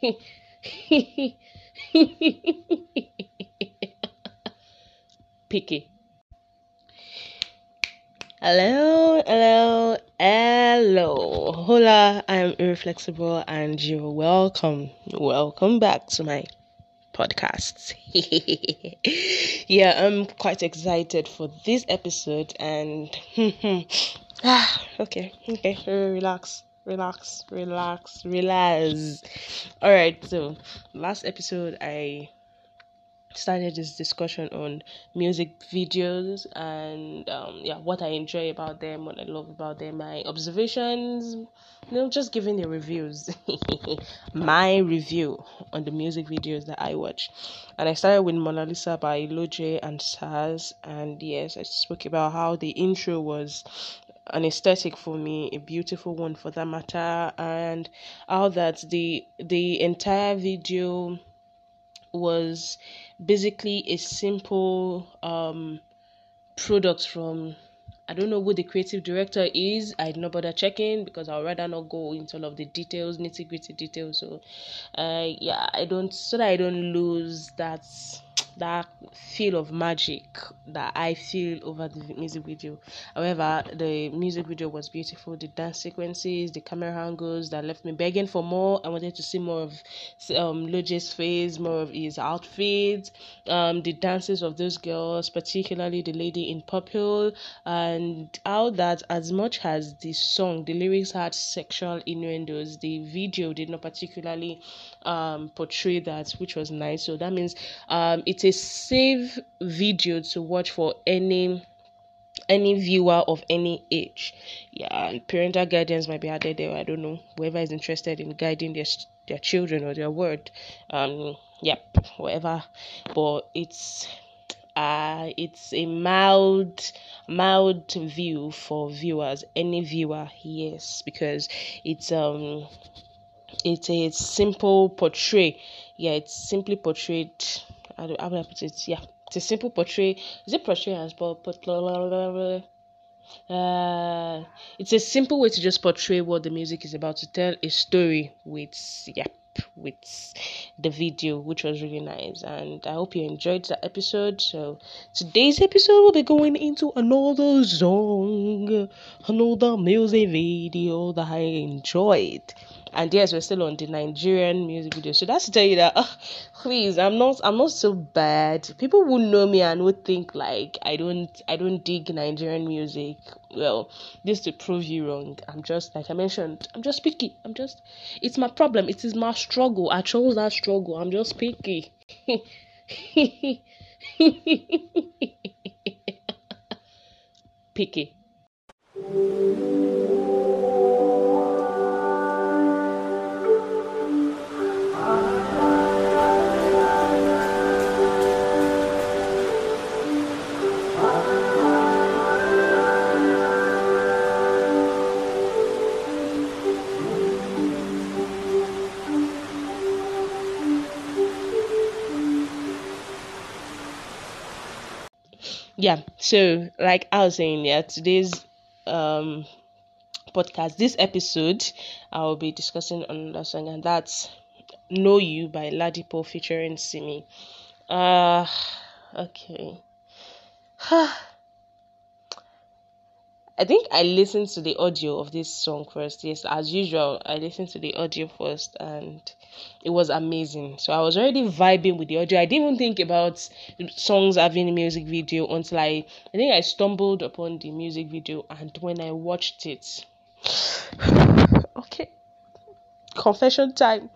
Picky. Hello, hello, hello. Hola, I'm Irreflexible and you're welcome. Welcome back to my podcasts. yeah, I'm quite excited for this episode and ah, okay, okay, relax relax, relax, relax. All right, so last episode I started this discussion on music videos and um, yeah what i enjoy about them what i love about them my observations you know just giving the reviews my review on the music videos that i watch and i started with mona lisa by Lojay and Sarz and yes i spoke about how the intro was an aesthetic for me, a beautiful one for that matter, and how that the the entire video was basically a simple um product from I don't know who the creative director is. I did not bother checking because I'd rather not go into all of the details, nitty gritty details. So, uh, yeah, I don't so that I don't lose that that feel of magic that I feel over the music video. However, the music video was beautiful. The dance sequences, the camera angles that left me begging for more. I wanted to see more of um, face, more of his outfits, um, the dances of those girls, particularly the lady in purple, and how that as much as the song, the lyrics had sexual innuendos, the video did not particularly um, portray that, which was nice. So that means um, it's a safe video to watch for any any viewer of any age. Yeah, and parental guidance might be added there. I don't know. Whoever is interested in guiding their their children or their word, um, yep, whatever. But it's uh it's a mild mild view for viewers any viewer yes because it's um it's a simple portray yeah it's simply portrayed how, do, how would I put it yeah it's a simple portray is it portray as well but uh, it's a simple way to just portray what the music is about to tell a story with yeah with the video which was really nice. And i hope you enjoyed the episode. So today's episode will be going into another song another music video that i enjoyed. And yes we're still on the nigerian music video. So that's to tell you that uh, please i'm not i'm not so bad. People would know me and would think like i don't i don't dig nigerian music well this to prove you wrong. I'm just like i mentioned i'm just picky. I'm just it's my problem. It is my struggle. I chose that struggle. I'm just picky. Picky yeah so like i was saying yeah today's um podcast this episode i'll be discussing on another song and that's know you by ladipoe featuring simi uh okay I think I listened to the audio of this song first. Yes, as usual, I listened to the audio first and it was amazing. So I was already vibing with the audio. I didn't even think about songs having a music video until I I think I stumbled upon the music video and when I watched it okay. Confession time.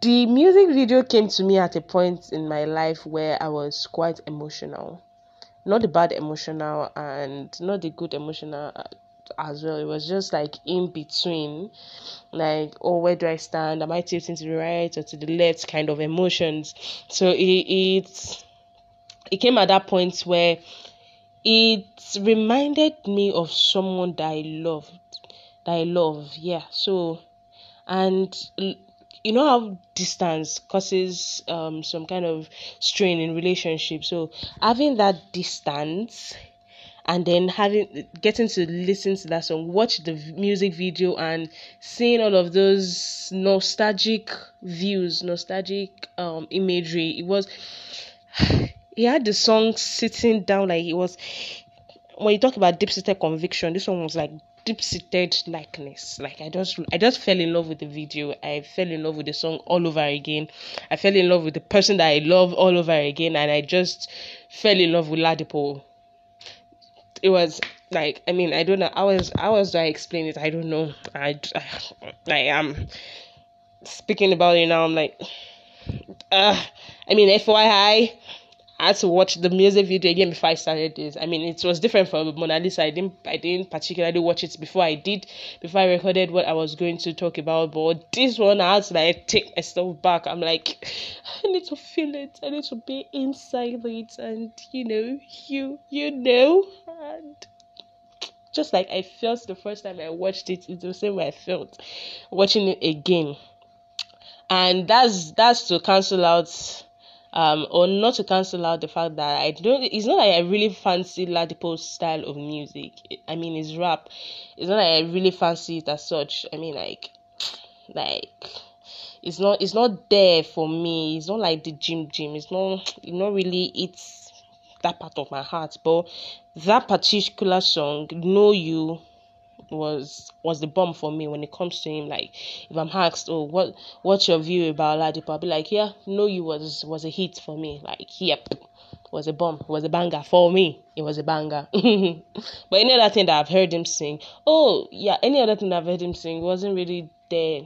The music video came to me at a point in my life where I was quite emotional not the bad emotional and not the good emotional as well. It was just like in between, like, oh, where do I stand? Am I tilting to the right or to the left? Kind of emotions. So it it it came at that point where it reminded me of someone that I loved, that I love. Yeah. So, and you know how distance causes um, some kind of strain in relationships so having that distance and then having getting to listen to that song, watch the music video, and seeing all of those nostalgic views, nostalgic um imagery. It was he had the song sitting down like it was when you talk about deep seated conviction, this one was like deep seated likeness. Like I just I just fell in love with the video. I fell in love with the song all over again. I fell in love with the person that I love all over again, and I just fell in love with Ladipoe. It was like I mean I don't know. I was I was I explain it. I don't know. I I am speaking about it now. I'm like, uh, I mean FYI I had to watch the music video again before I started this. I mean, it was different from Mona Lisa. I didn't, I didn't particularly watch it before I did, before I recorded what I was going to talk about. But this one, I had to like take myself back. I'm like, I need to feel it. I need to be inside it, and you know, you, you know, and just like I felt the first time I watched it, it's the same way I felt watching it again. And that's that's to cancel out um, or not to cancel out the fact that I don't. It's not like I really fancy Ladipoe's style of music. I mean, it's rap. It's not like I really fancy it as such. I mean, like, like it's not. It's not there for me. It's not like the Jim Jim. It's not. It's not really. It's that part of my heart. But that particular song, "Know You." Was was the bomb for me when it comes to him. Like if I'm asked, oh, what what's your view about Ladipoe? I'll be like, yeah, no, you was was a hit for me. Like, yep, was a bomb, was a banger for me. It was a banger. but any other thing that I've heard him sing, oh yeah, any other thing that I've heard him sing wasn't really there.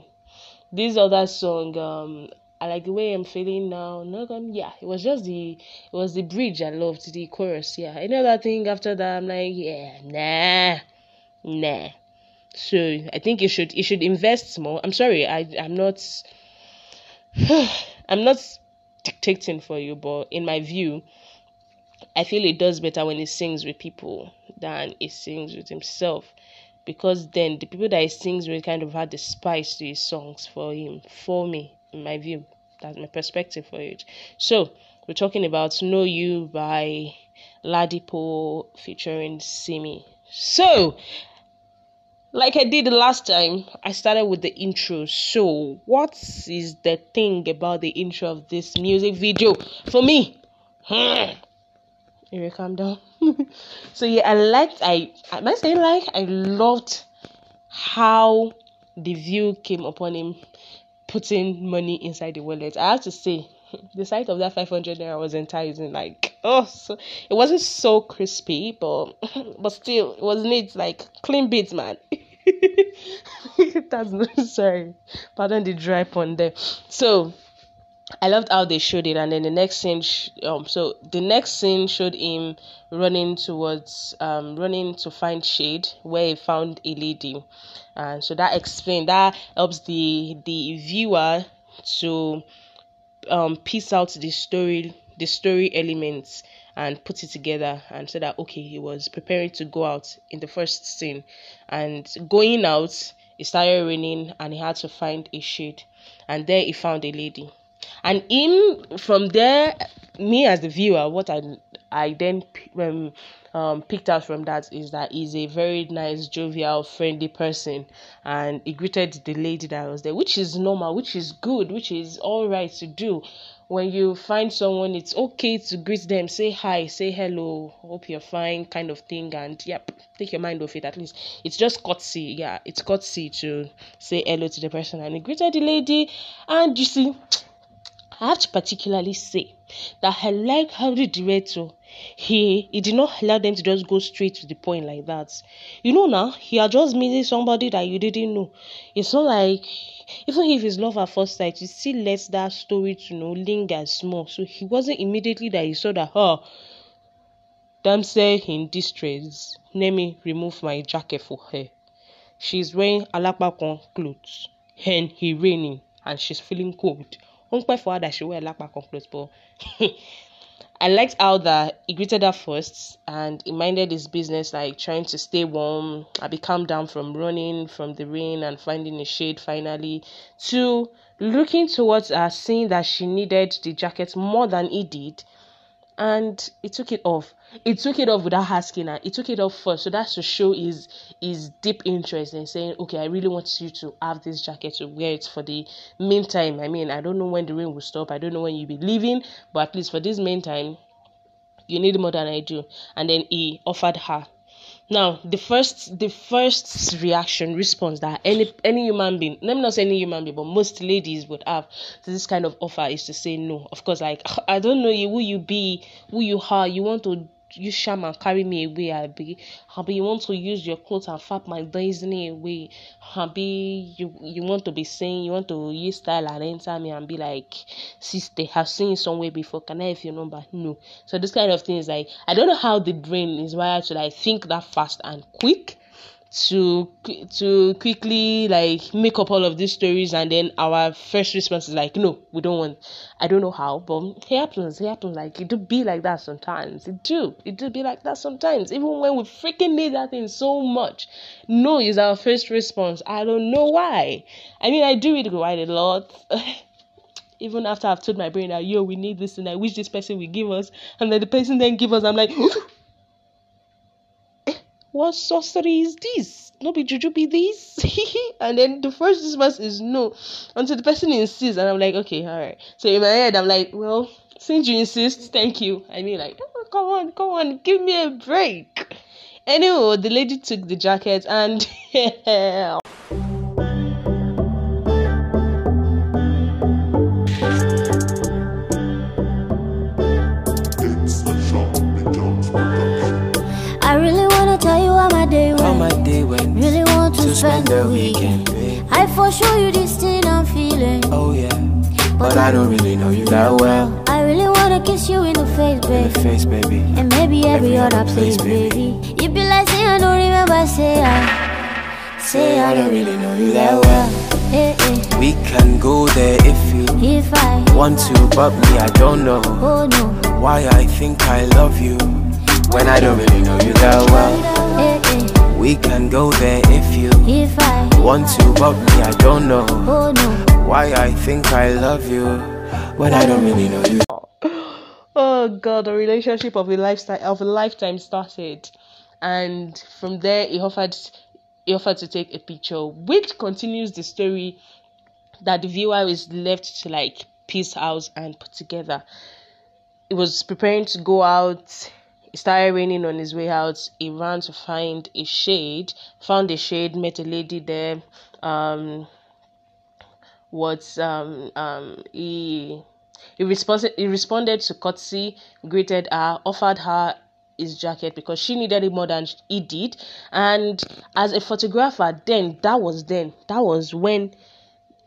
This other song, um, I like the way I'm feeling now. No, um, yeah, it was just the it was the bridge I loved, the chorus. Yeah, any other thing after that, I'm like, yeah, nah nah. So I think you should you should invest more. I'm sorry, I I'm not I'm not dictating for you, but in my view, I feel it does better when he sings with people than he sings with himself. Because then the people that he sings with kind of had the spice to his songs for him, for me, in my view. That's my perspective for it. So we're talking about Know You by Ladipoe featuring Simi. So like I did the last time, I started with the intro. So, what is the thing about the intro of this music video for me? Hmm. You calm down. so yeah, I liked. I am I must say like I loved how the view came upon him putting money inside the wallet. I have to say, the sight of that 500 naira was enticing. Like, oh, so it wasn't so crispy, but but still, it was neat. Like clean beats, man. That's not sorry. Pardon the dry pun there. So I loved how they showed it, and then the next scene, sh- um, so the next scene showed him running towards, um, running to find shade where he found a lady, and so that explained that helps the the viewer to um piece out the story, the story elements and put it together and said that okay he was preparing to go out in the first scene. And going out it started raining and he had to find a shade. And there he found a lady. And in from there me as the viewer what i i then um, um, picked out from that is that he's a very nice jovial friendly person. And he greeted the lady that was there which is normal which is good which is all right to do when you find someone, it's okay to greet them, say hi, say hello, hope you're fine, kind of thing, and yep, take your mind off it at least. It's just courtesy, yeah, it's courtesy to say hello to the person. And he greeted the lady, and you see, I have to particularly say that I like how the director he he did not allow them to just go straight to the point like that. You know now, he had just meeting somebody that you didn't know. It's not like even if it's love at first sight, he still lets that story to you know linger small. So he wasn't immediately that he saw that oh say in distress. Let me remove my jacket for her. She's wearing alapakon clothes and he raining and she's feeling cold. Unkpa for her that she wear alapakon clothes, but I liked how that he greeted her first and he minded his business, like trying to stay warm. I be calmed down from running from the rain and finding a shade finally to looking towards her, seeing that she needed the jacket more than he did. And he took it off. He took it off without asking her. He took it off first, so that's to show his his deep interest in saying, "Okay, I really want you to have this jacket to wear it for the meantime. I mean, I don't know when the rain will stop. I don't know when you'll be leaving, but at least for this meantime, you need more than I do." And then he offered her now the first the first reaction response that any any human being let me not say any human being but most ladies would have to this kind of offer is to say no. Of course like i don't know you who you be who you are you want to use sham and carry me away, Abi. Abi, you want to use your clothes and fap my destiny away. Abi, you you want to be saying you want to use style and enter me and be like, sister, have seen you somewhere before. Can I have your number? No. So this kind of thing is like I don't know how the brain is wired to like think that fast and quick to to quickly like make up all of these stories and then our first response is like no we don't want i don't know how but it happens it happens. Like it do be like that sometimes. It do it do be like that sometimes. Even when we freaking need that thing so much no is our first response. I don't know why. I mean i do it quite a lot. Even after i've told my brain that yo we need this and i wish this person will give us and then the person then give us i'm like what sorcery is this? No be juju be this? and then the first response is no. Until the person insists, and I'm like, okay, all right. So in my head, I'm like, well, since you insist, thank you. I mean, like, oh, come on, come on, give me a break. Anyway, the lady took the jacket and spend the weekend. I for sure you this thing I'm feeling. Oh yeah, but I don't really know you that well. I really wanna kiss you in the face, baby. In the face, baby. And maybe every, every other place, baby. You be like, say I don't remember, say I. Say I don't really know you that well. Hey, hey. We can go there if you if I want to, but me I don't know. Oh no. Why I think I love you when I don't really know you that well. Hey. We can go there if you if I want to, but me, I don't know. Oh, no. Why I think I love you when I don't really know you. Oh god, the relationship of a lifestyle of a lifetime started, and from there he offered he offered to take a picture, which continues the story that the viewer is left to like piece out and put together. He was preparing to go out it started raining on his way out. He ran to find a shade, found a shade, met a lady there. Um, what um um he he responded he responded to courtesy, greeted her, offered her his jacket because she needed it more than he did. And as a photographer, then that was then that was when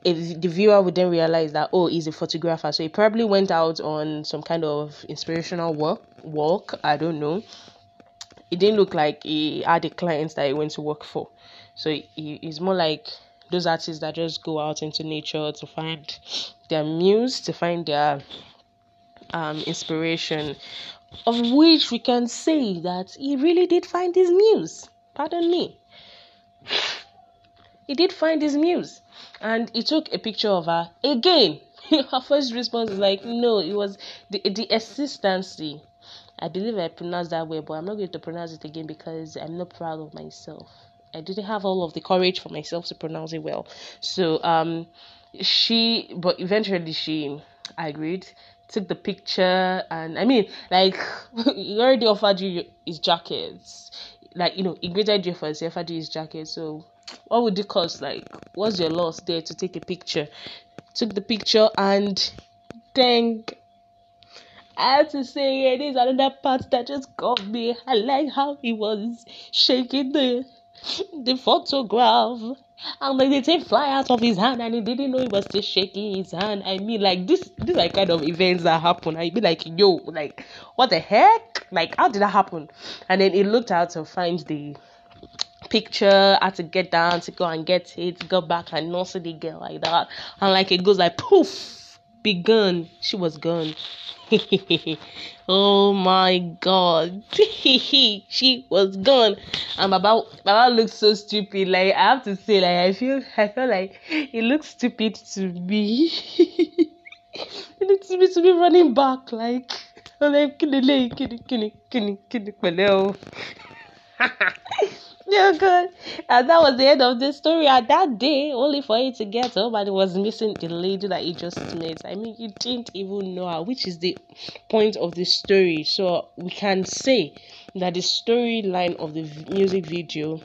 if the viewer would then realize that oh he's a photographer. So he probably went out on some kind of inspirational work walk i don't know. It didn't look like he had a client that he went to work for. So he, he's more like those artists that just go out into nature to find their muse to find their um, inspiration. Of which we can say that he really did find his muse. Pardon me. He did find his muse and he took a picture of her again. her first response is like, no, it was the the assistancy. I believe I pronounced that way, but I'm not going to pronounce it again because I'm not proud of myself. I didn't have all of the courage for myself to pronounce it well. So um she but eventually she agreed, took the picture and I mean like he already offered you his jackets. Like, you know, he greeted you first, he offered you his jacket, so what would it cost? Like, what's your loss there to take a picture? Took the picture and dang. I have to say, it is another part that just got me. I like how he was shaking the the photograph. And like they take fly out of his hand and he didn't know he was still shaking his hand. I mean like this these are kind of events that happen. I'd be like, yo, like what the heck? Like how did that happen? And then he looked out to find the picture, I had to get down to go and get it, go back and not see the girl like that. And like it goes like poof, be gone. She was gone. oh my god. she was gone. And Baba Baba looks so stupid. Like I have to say, like I feel I feel like it looks stupid to me. it looks stupid to be running back, like I'm like, kini, kini, kini, kini, kini, yeah, good. And that was the end of the story. And that day, only for it to get home, and it was missing the lady that he just met. I mean, you didn't even know her, which is the point of the story. So we can say that the storyline of the music video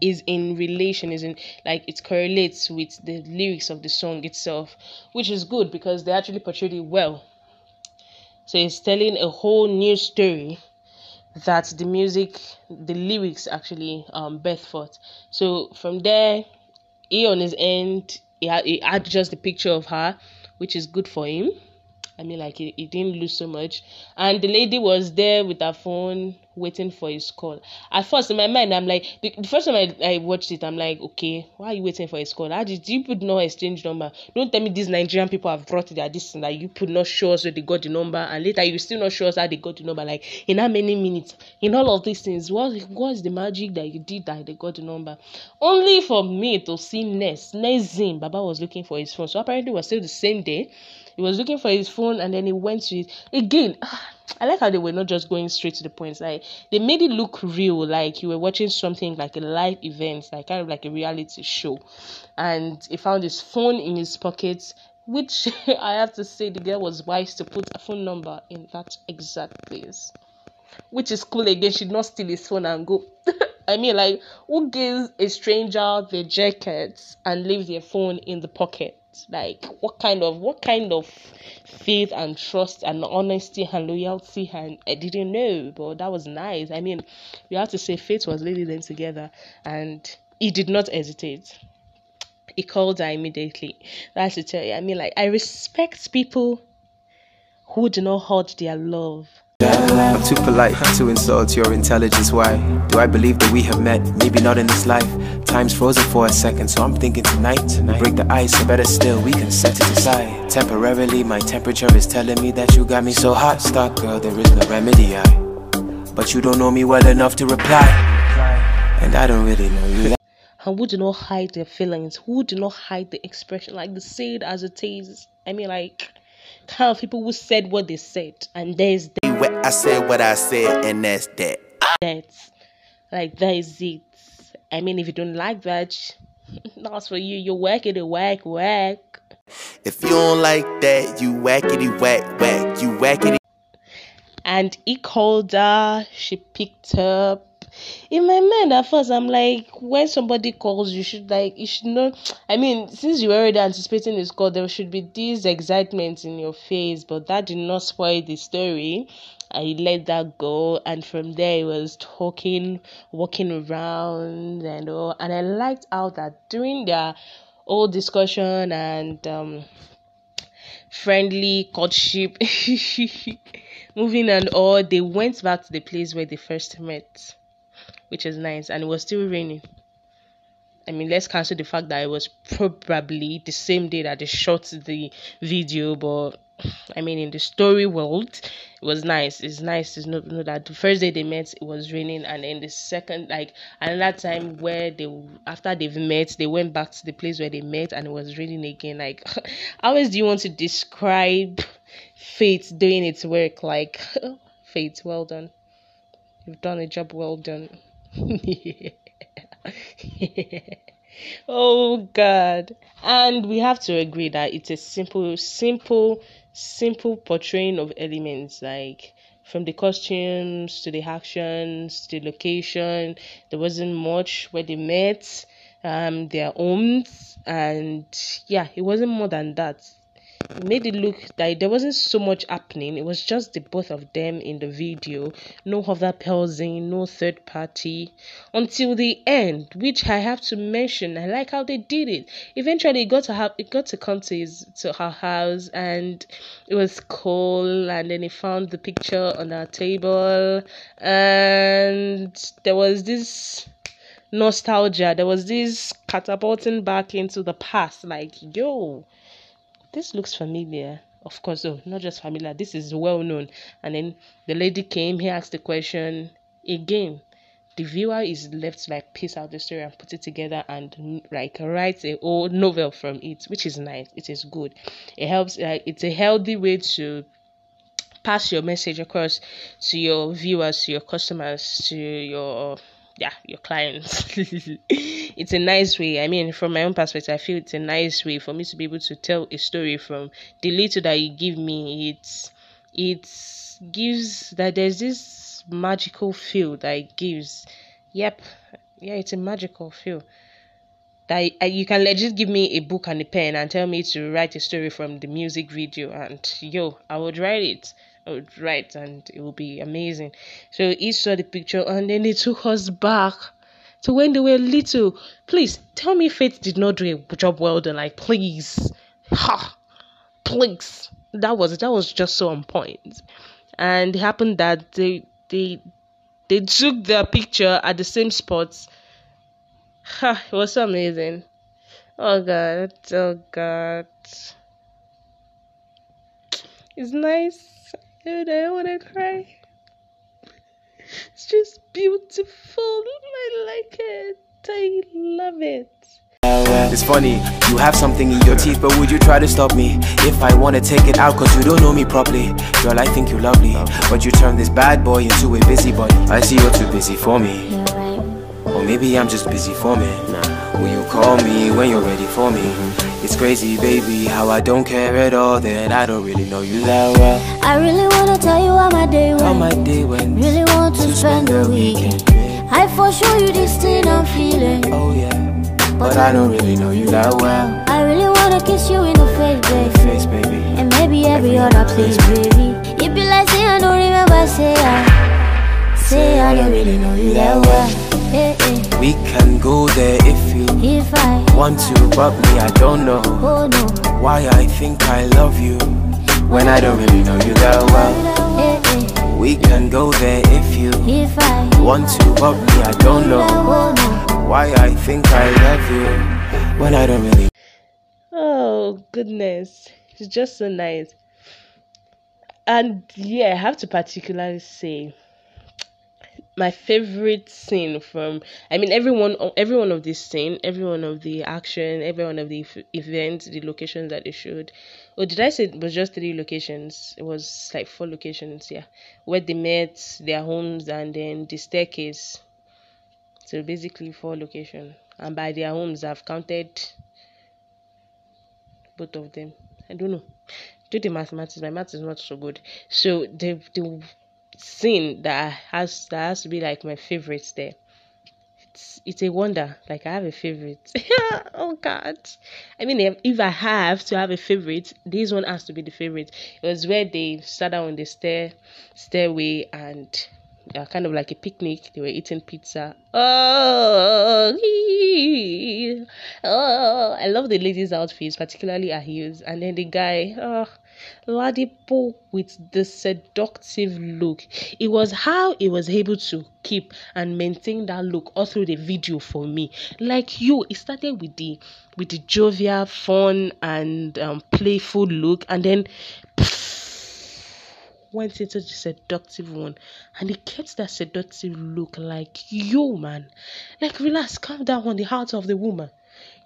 is in relation is in like it correlates with the lyrics of the song itself which is good because they actually portrayed it well so it's telling a whole new story that the music, the lyrics actually um birth. So from there, he on his end, he had, he had just the picture of her, which is good for him. I mean, like he, didn't lose so much. And the lady was there with her phone waiting for his call. At first, in my mind, I'm like, the, the first time I, I watched it, I'm like, okay, why are you waiting for his call? How did you put no exchange number? Don't tell me these Nigerian people have brought their this and that you put not us where they got the number, and later you still not us how they got the number. Like in how many minutes? In all of these things, what was the magic that you did that they got the number? Only for me to see Ness, Nezim, Baba was looking for his phone. So apparently, it was still the same day he was looking for his phone and then he went to it again. I like how they were not just going straight to the point. Like they made it look real, like you were watching something like a live event, like kind of like a reality show. And he found his phone in his pocket, which I have to say the girl was wise to put a phone number in that exact place. Which is cool again, she'd not steal his phone and go. I mean, like, who gives a stranger their jacket and leaves their phone in the pocket? Like what kind of what kind of faith and trust and honesty and loyalty and eh, I didn't know but that was nice I mean we have to say faith was leading them together and he did not hesitate he called her immediately that's to tell you I mean like I respect people who do not hold their love I'm too polite to insult your intelligence. Why do I believe that we have met? Maybe not in this life. Time's frozen for a second, so I'm thinking tonight. tonight. Break the ice, or better still, we can set it aside. Temporarily, my temperature is telling me that you got me so hot. Stop, girl, there is no remedy. I, but you don't know me well enough to reply, and I don't really know you. and who do not hide their feelings, who do not hide the expression, like they say it as it is. I mean, like kind of people who said what they said, and there's that. I said what I said, and that's that. That's like that is it. I mean, if you don't like that, that's for you. You whack it, whack, whack. If you don't like that, you whackity whack whack. You whackity. And he called her. She picked up in my mind at first i'm like when somebody calls you should like you should know i mean since you're already anticipating this call there should be this excitement in your face but that did not spoil the story I let that go, and from there it was talking, walking around, and all. And I liked how that during their whole discussion and um, friendly courtship, moving and all, they went back to the place where they first met which is nice, and it was still raining. I mean, let's cancel the fact that it was probably the same day that they shot the video, but I mean, in the story world, it was nice. It's nice to know, know, that the first day they met, it was raining, and then the second, like another time where they, after they've met, they went back to the place where they met, and it was raining again. Like, how else do you want to describe fate doing its work? Like, fate, well done. You've done a job well done. oh god. And we have to agree that it's a simple simple simple portraying of elements like from the costumes to the actions to the location. There wasn't much where they met um their homes. And yeah it wasn't more than that it made it look like there wasn't so much happening. It was just the both of them in the video, no other person, no third party, until the end, which I have to mention. I like how they did it. Eventually, it got to have it got to come to his to her house, and it was cool. And then he found the picture on our table, and there was this nostalgia. There was this catapulting back into the past, like yo this looks familiar. Of course, oh, not just familiar, this is well known. And then the lady came, he asked the question again. The viewer is left to like piece out the story and put it together and like write a whole novel from it, which is nice. It is good. It helps. Uh, it's a healthy way to pass your message across to your viewers, to your customers, to your yeah, your clients. it's a nice way. I mean, from my own perspective, I feel it's a nice way for me to be able to tell a story from the little that you give me. It's it gives that there's this magical feel that it gives. Yep, yeah, it's a magical feel that you can legit give me a book and a pen and tell me to write a story from the music video and yo i would write it Oh, would write and it will be amazing so he saw the picture and then they took us back to when they were little please tell me faith did not do a job well done like please ha please that was that was just so on point. point and it happened that they they they took their picture at the same spots Ha, it was so amazing. Oh god, oh god. It's nice. I don't wanna cry. It's just beautiful. I like it. I love it. It's funny, you have something in your teeth, but would you try to stop me? If I wanna take it out, cause you don't know me properly. Girl, I think you're lovely, but you turn this bad boy into a busybody. I see you're too busy for me. Or maybe I'm just busy for me. Will you call me when you're ready for me? It's crazy, baby, how I don't care at all that I don't really know you that well. I really wanna tell you how my day went. How my day went. Really want to, spend the weekend. I for sure you this thing I'm feeling. Oh yeah, but I don't really know you that well. I really wanna kiss you in the face, baby. Face, baby. And maybe every other place, baby. It be like say I don't remember, say I, say I don't really know you that well. Hey. We can go there if you If I want to, but me, I don't know oh no, why I think I love you when I don't really know you that well. hey, hey. We can go there if you If I want to, but me, I don't know oh no, why I think I love you when I don't really. Oh goodness, it's just so nice. And yeah, I have to particularly say my favorite scene from I mean everyone every one of this scene, every one of the action, every one of the f- events, the locations that they showed. Or did I say it was just three locations? It was like four locations, yeah. Where they met, their homes and then the staircase. So basically four locations. And by their homes I've counted both of them. I don't know. Do the mathematics. My math is not so good. So the the scene that has that has to be like my favorite there. It's it's a wonder. Like I have a favorite. oh God. I mean, if, if I have to have a favorite, this one has to be the favorite. It was where they sat down on the stair stairway and uh, kind of like a picnic. They were eating pizza. Oh, oh, I love the ladies' outfits, particularly her heels, and then the guy. Oh, Ladipoe with the seductive look. It was how he was able to keep and maintain that look all through the video for me. Like you, it started with the with the jovial, fun, and um, playful look, and then went into the seductive one and he kept that seductive look like yo man. Like relax calm down on the heart of the woman.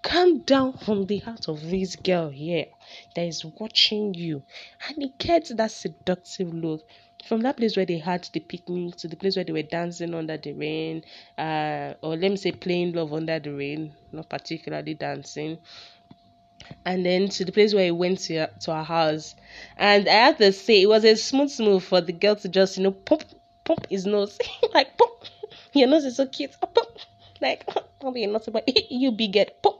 Calm down on the heart of this girl here that is watching you. And he kept that seductive look from that place where they had the picnic to the place where they were dancing under the rain uh or let me say playing love under the rain not particularly dancing and then to the place where he went to, to our house. And I have to say, it was a smooth move for the girl to just, you know, pump, pump his nose. like, pump. Your nose is so cute. Pump. Like, I'll be not about you big get pump.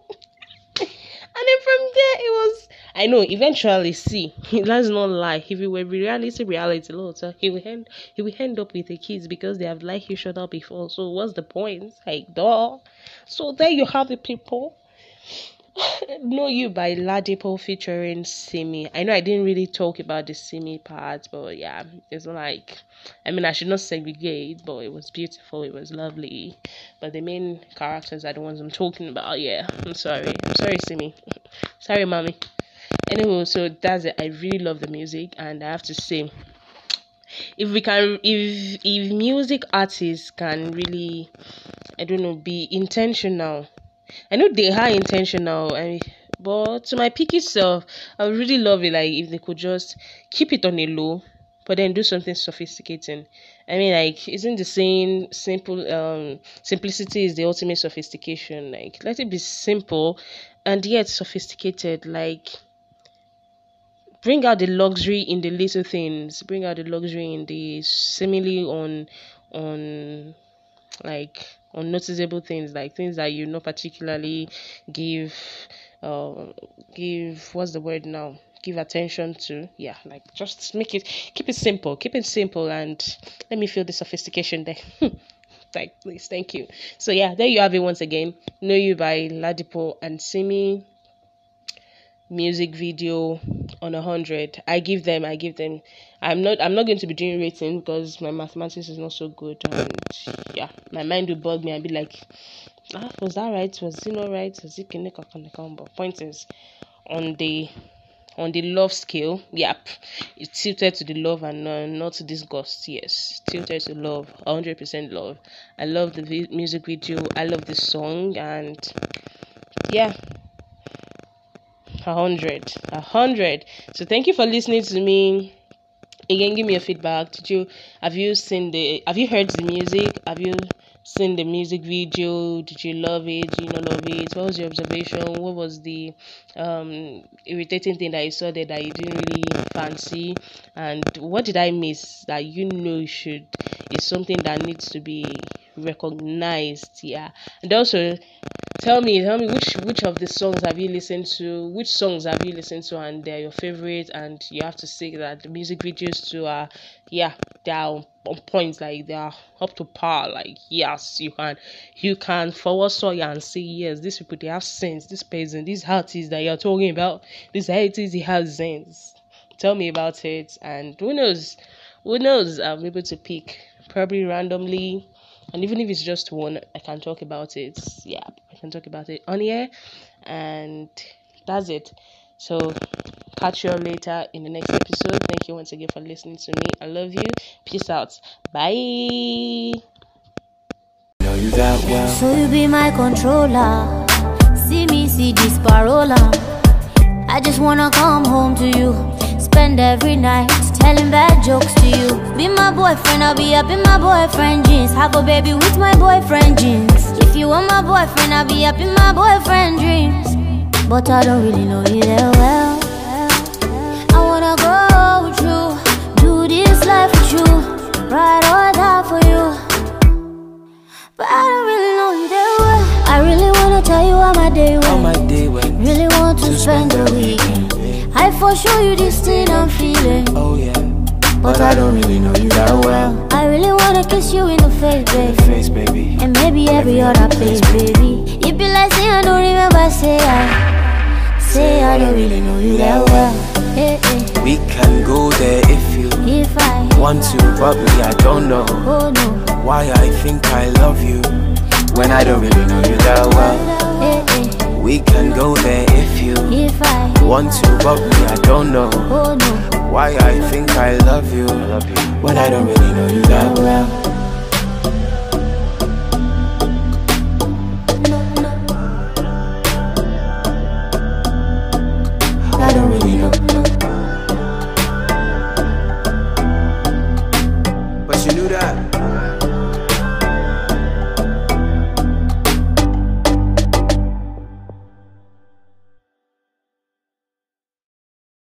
And then from there, it was. I know. Eventually, see, let's not lie. If it were reality, reality, later, he will end. He will end up with the kids because they have liked each other before. So what's the point? Like, duh. So there you have the people. Know You by Ladipoe featuring Simi. I know I didn't really talk about the Simi part, but yeah, it's like I mean I should not segregate, but it was beautiful, it was lovely. But the main characters are the ones I'm talking about, yeah. I'm sorry. I'm sorry, Simi. sorry, mommy. Anyway, so that's it. I really love the music and I have to say if we can if if music artists can really I don't know be intentional I know they are intentional, I but to my picky self, I would really love it like if they could just keep it on a low, but then do something sophisticating. I mean, like, isn't the saying simple um simplicity is the ultimate sophistication? Like, let it be simple and yet sophisticated. Like, bring out the luxury in the little things. Bring out the luxury in the seemingly on on like unnoticeable things, like things that you not particularly give uh give what's the word now? Give attention to yeah like just make it keep it simple keep it simple and let me feel the sophistication there. Like please thank you. So yeah there you have it once again. Know you by ladipoe and simi music video on a hundred i give them i give them i'm not i'm not going to be doing rating because my mathematics is not so good and yeah my mind will bug me. And be like ah was that right? Was it not right? Was it connect but point is on the on the love scale yep it's tilted to the love and uh, not disgust yes tilted to love 100% love. I love the vi- music video i love the song and yeah a hundred a hundred. So thank you for listening to me. Again give me your feedback. Did you have you seen the have you heard the music? Have you seen the music video? Did you love it? Did you not love it? What was your observation? What was the um irritating thing that you saw there that you didn't really fancy and what did i miss that you know should is something that needs to be recognized yeah. And also tell me tell me which which of the songs have you listened to which songs have you listened to and they're your favorite and you have to say that the music videos too are yeah they are on points like they are up to par like yes you can you can forward so you and say yes these people they have sense this person these artists that you're talking about this artist he has sense tell me about it and who knows who knows i'm able to pick probably randomly and even if it's just one i can talk about it yeah i can talk about it on here and that's it so catch you all later in the next episode thank you once again for listening to me i love you peace out bye Know you that well. So you be my controller. See me see this parola. I just wanna come home to you. Spend every night telling bad jokes to you. Be my boyfriend, I'll be up in my boyfriend jeans. Have a baby with my boyfriend jeans. If you want my boyfriend, I'll be up in my boyfriend dreams. But I don't really know you that well. I wanna go with you, do this life with you, ride or die for you. But I don't really know you that well. I really wanna tell you how my day went. my day when Really want to spend the weekend. I for sure you this thing I'm feeling. Oh yeah, but I don't really know you that well. I really wanna kiss you in the face, baby. Face, baby. And maybe every other place, baby. It be like say I don't remember, say I. Say I don't really know you that well. Hey, hey. We can go there if you If I want to, but me I don't know oh no, why I think I love you when I don't really know you that well. hey. We can go there if you If I want to, but me I don't know oh no, why I think I love you I love you. when I don't really know you that well. I don't really know. But you knew that.